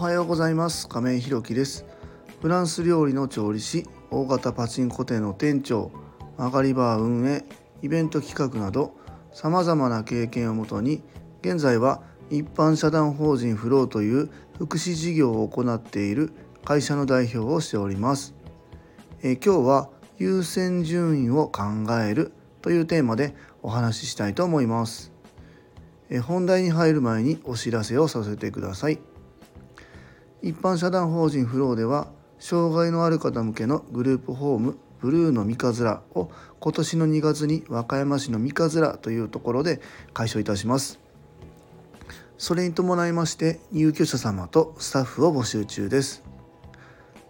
はようございます。亀井ひろきです。フランス料理の調理師大型パチンコ店の店長曲がりバー運営イベント企画などさまざまな経験をもとに現在は一般社団法人フローという福祉事業を行っている会社の代表をしております。え今日は優先順位を考えるというテーマでお話ししたいと思います。え本題に入る前にお知らせをさせてください。一般社団法人フローでは障害のある方向けのグループホームブルーの三葛を今年の2月に和歌山市の三葛というところで開所いたします。それに伴いまして入居者様とスタッフを募集中です。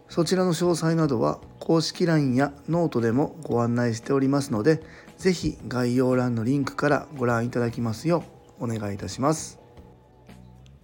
そちらの詳細などは公式 LINE やノートでもご案内しておりますので是非概要欄のリンクからご覧いただきますようお願いいたします。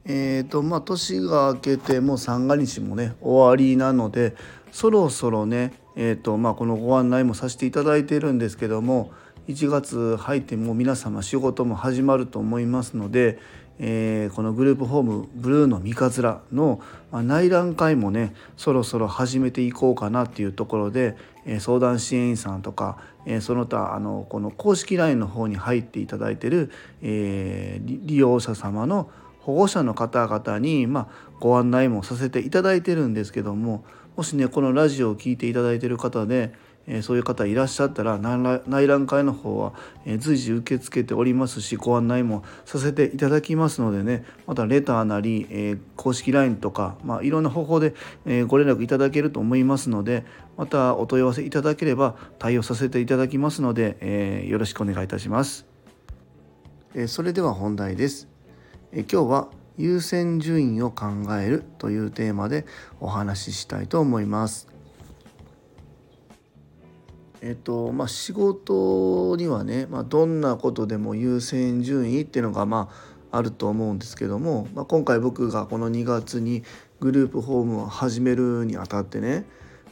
えーとまあ、年が明けてもう三が日もね終わりなのでそろそろね、えーとまあ、このご案内もさせていただいているんですけども1月入っても皆様仕事も始まると思いますので、えー、このグループホームブルーの三日面の内覧会もねそろそろ始めていこうかなっていうところで、えー、相談支援員さんとか、えー、その他あのこの公式 LINE の方に入っていただいてる、え利用者様の保護者の方々に、まあ、ご案内もさせていただいてるんですけどももしねこのラジオを聴いていただいてる方で、えー、そういう方いらっしゃったら内覧会の方は、え、随時受け付けておりますしご案内もさせていただきますのでねまたレターなり、えー、公式 LINE とか、まあ、いろんな方法で、えご連絡いただけると思いますのでまたお問い合わせいただければ対応させていただきますので、えよろしくお願いいたします。えそれでは本題です。え今日は優先順位を考えるというテーマでお話ししたいと思います。えっとまあ、仕事にはね、まあ、どんなことでも優先順位っていうのがまああると思うんですけども、まあ、今回僕がこの2月にグループホームを始めるにあたってね、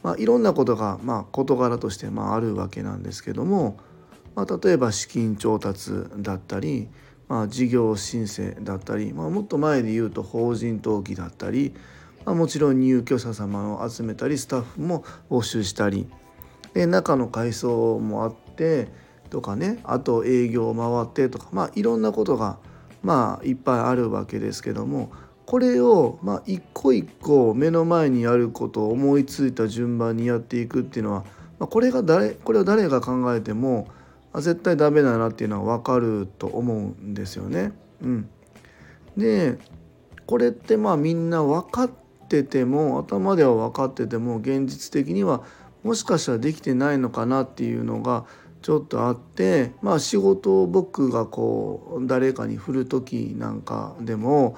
まあ、いろんなことがまあ事柄としてまああるわけなんですけども、まあ、例えば資金調達だったり、まあ、事業申請だったり、まあ、もっと前で言うと法人登記だったり、まあ、もちろん入居者様を集めたりスタッフも募集したりで中の改装もあってとかねあと営業を回ってとか、まあ、いろんなことが、まあ、いっぱいあるわけですけどもこれを、まあ、一個一個目の前にやることを思いついた順番にやっていくっていうのは、まあ、これが誰これを誰が考えてもあ絶対ダメだなっていうのは分かると思うんですよね。うん、でこれってまあみんな分かってても頭では分かってても現実的にはもしかしたらできてないのかなっていうのがちょっとあってまあ仕事を僕がこう誰かに振る時なんかでも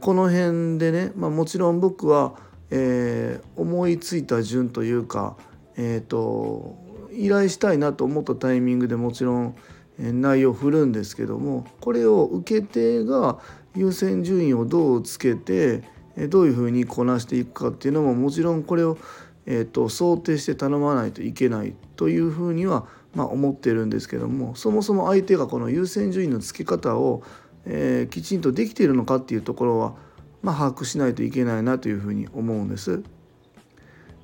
この辺でね、まあ、もちろん僕は、えー、思いついた順というか、えーと依頼したいなと思ったタイミングでもちろん内容を振るんですけどもこれを受け手が優先順位をどうつけてどういうふうにこなしていくかっていうのももちろんこれを、えーと、想定して頼まないといけないというふうには、まあ、思ってるんですけどもそもそも相手がこの優先順位の付け方を、えー、きちんとできているのかっていうところは、まあ、把握しないといけないなというふうに思うんです。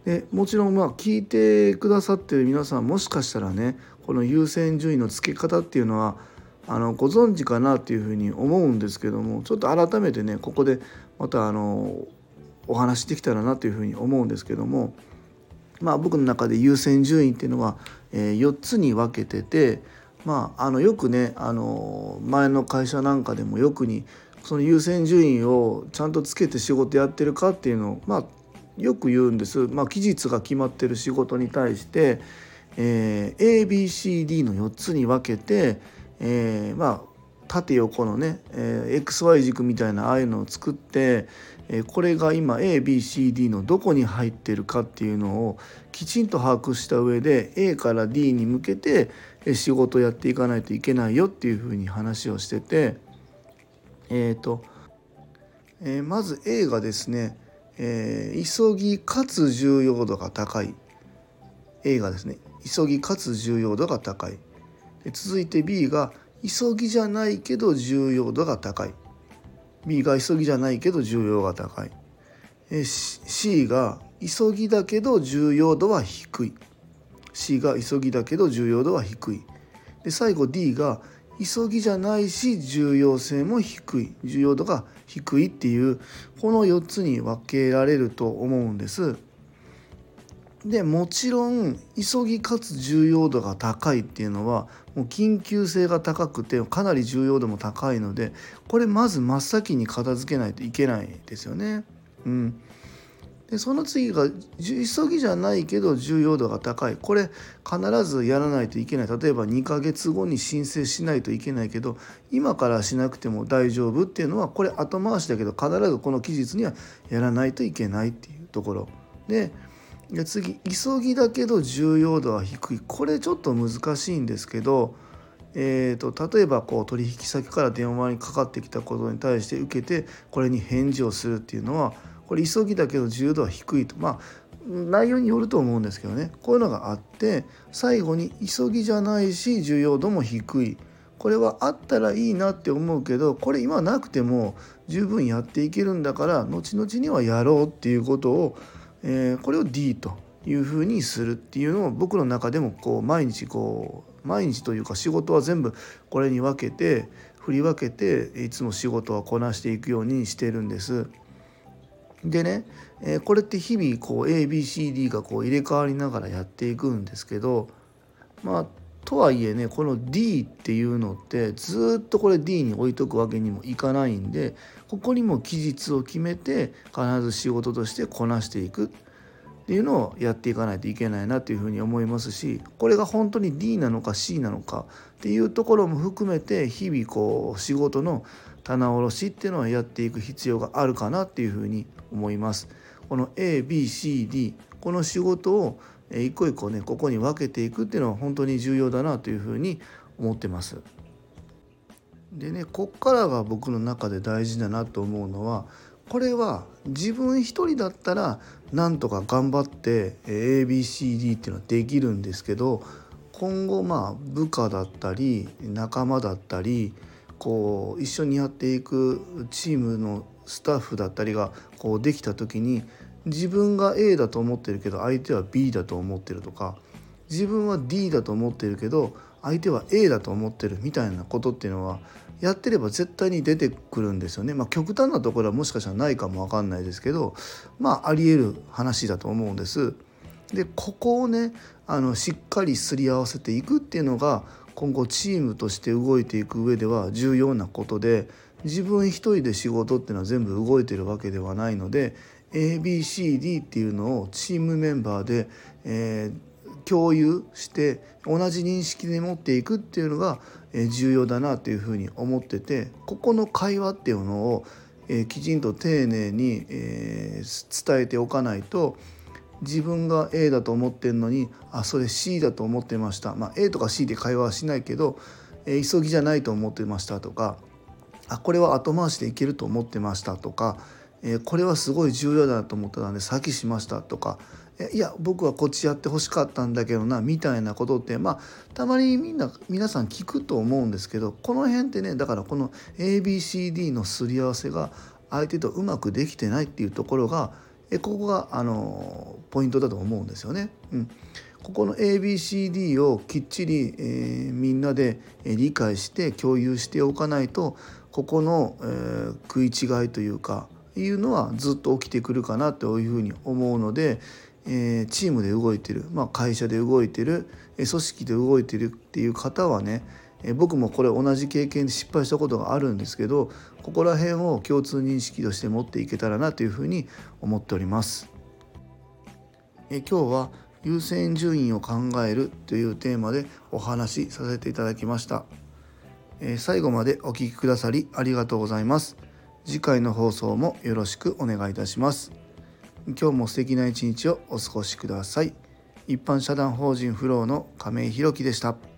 でもちろんまあ聞いてくださってる皆さんもしかしたらねこの優先順位の付け方っていうのはあのご存知かなっていうふうに思うんですけどもちょっと改めてねここでまたあのお話できたらなというふうに思うんですけどもまあ僕の中で優先順位っていうのは、えー、4つに分けててまああのよくねあの前の会社なんかでもよくにその優先順位をちゃんとつけて仕事やってるかっていうのをまあよく言うんです、まあ、期日が決まってる仕事に対して、えー、ABCD の4つに分けて、えー、まあ縦横のね、えー、XY 軸みたいなああいうのを作って、えー、これが今 ABCD のどこに入ってるかっていうのをきちんと把握した上で A から D に向けて仕事をやっていかないといけないよっていうふうに話をしててえっ、ー、と、えー、まず A がですねえー、急ぎかつ重要度が高い。映画ですね。急ぎかつ重要度が高い。続いて B が急ぎじゃないけど重要度が高い。B が急ぎじゃないけど重要が高い。C が急ぎだけど重要度は低い。C が急ぎだけど重要度は低い。で最後 D が急ぎじゃないし重要性も低い重要度が低いっていうこの4つに分けられると思うんです。でもちろん急ぎかつ重要度が高いっていうのはもう緊急性が高くてかなり重要度も高いのでこれまず真っ先に片付けないといけないですよね。うん、でその次が急ぎじゃないけど重要度が高い。これ必ずやらないといけない。例えば2ヶ月後に申請しないといけないけど今からしなくても大丈夫っていうのはこれ後回しだけど必ずこの期日にはやらないといけないっていうところ。で次急ぎだけど重要度は低い。これちょっと難しいんですけどえーと、例えばこう取引先から電話にかかってきたことに対して受けてこれに返事をするっていうのはこれ急ぎだけど自由度は低いと。まあ内容によると思うんですけどね。こういうのがあって最後に急ぎじゃないし重要度も低い。これはあったらいいなって思うけどこれ今なくても十分やっていけるんだから後々にはやろうっていうことを、えー、これを D というふうにするっていうのを僕の中でもこう毎日こう毎日というか仕事は全部これに分けて振り分けていつも仕事はこなしていくようにしてるんです。でね、えー、これって日々こう ABCD がこう入れ替わりながらやっていくんですけどまあとはいえねこの D っていうのってずっとこれ D に置いとくわけにもいかないんでここにも期日を決めて必ず仕事としてこなしていく。っていうのをやっていかないといけないなというふうに思いますしこれが本当に D なのか C なのかっていうところも含めて日々こう仕事の棚卸しっていうのはやっていく必要があるかなっていうふうに思います。この ABCD この仕事を一個一個ねここに分けていくっていうのは本当に重要だなというふうに思ってます。でねこっからが僕の中で大事だなと思うのはこれは自分一人だったらなんとか頑張って ABCD っていうのはできるんですけど今後まあ部下だったり仲間だったりこう一緒にやっていくチームのスタッフだったりがこうできた時に自分が A だと思ってるけど相手は B だと思ってるとか自分は D だと思ってるけど相手は A だと思ってるみたいなことっていうのはやってれば絶対に出てくるんですよね。まあ、極端なところはもしかしたらないかも分かんないですけどまあありえる話だと思うんです。でここをねあのしっかりすり合わせていくっていうのが今後チームとして動いていく上では重要なことで自分一人で仕事っていうのは全部動いてるわけではないので ABCD っていうのをチームメンバーで、えー、共有して同じ認識で持っていくっていうのが重要だなというふうに思っててここの会話っていうのを、えー、きちんと丁寧に、えー、伝えておかないと自分が A だと思ってるのにあそれ C だと思ってました、まあ、A とか C で会話はしないけど、えー、急ぎじゃないと思ってましたとかあこれは後回しでいけると思ってましたとか、えー、これはすごい重要だと思ってたので先しましたとかいや僕はこっちやってほしかったんだけどなみたいなことってまあたまにみんな皆さん聞くと思うんですけどこの辺ってねだからこの ABCD のすり合わせが相手とうまくできてないっていうところがえここがあのポイントだと思うんですよね。うん、ここの ABCD をきっちり、えー、みんなで理解して共有しておかないとここの、えー、食い違いというかいうのはずっと起きてくるかなというふうに思うので、え、チームで動いてる、まあ、会社で動いてる組織で動いてるっていう方はねえ僕もこれ同じ経験で失敗したことがあるんですけどここら辺を共通認識として持っていけたらなというふうに思っております。え今日は優先順位を考えるというテーマでお話しさせていただきました。え最後までお聴きくださりありがとうございます。次回の放送もよろしくお願いいたします。今日も素敵な一日をお過ごしください。一般社団法人フローの亀井宏樹でした。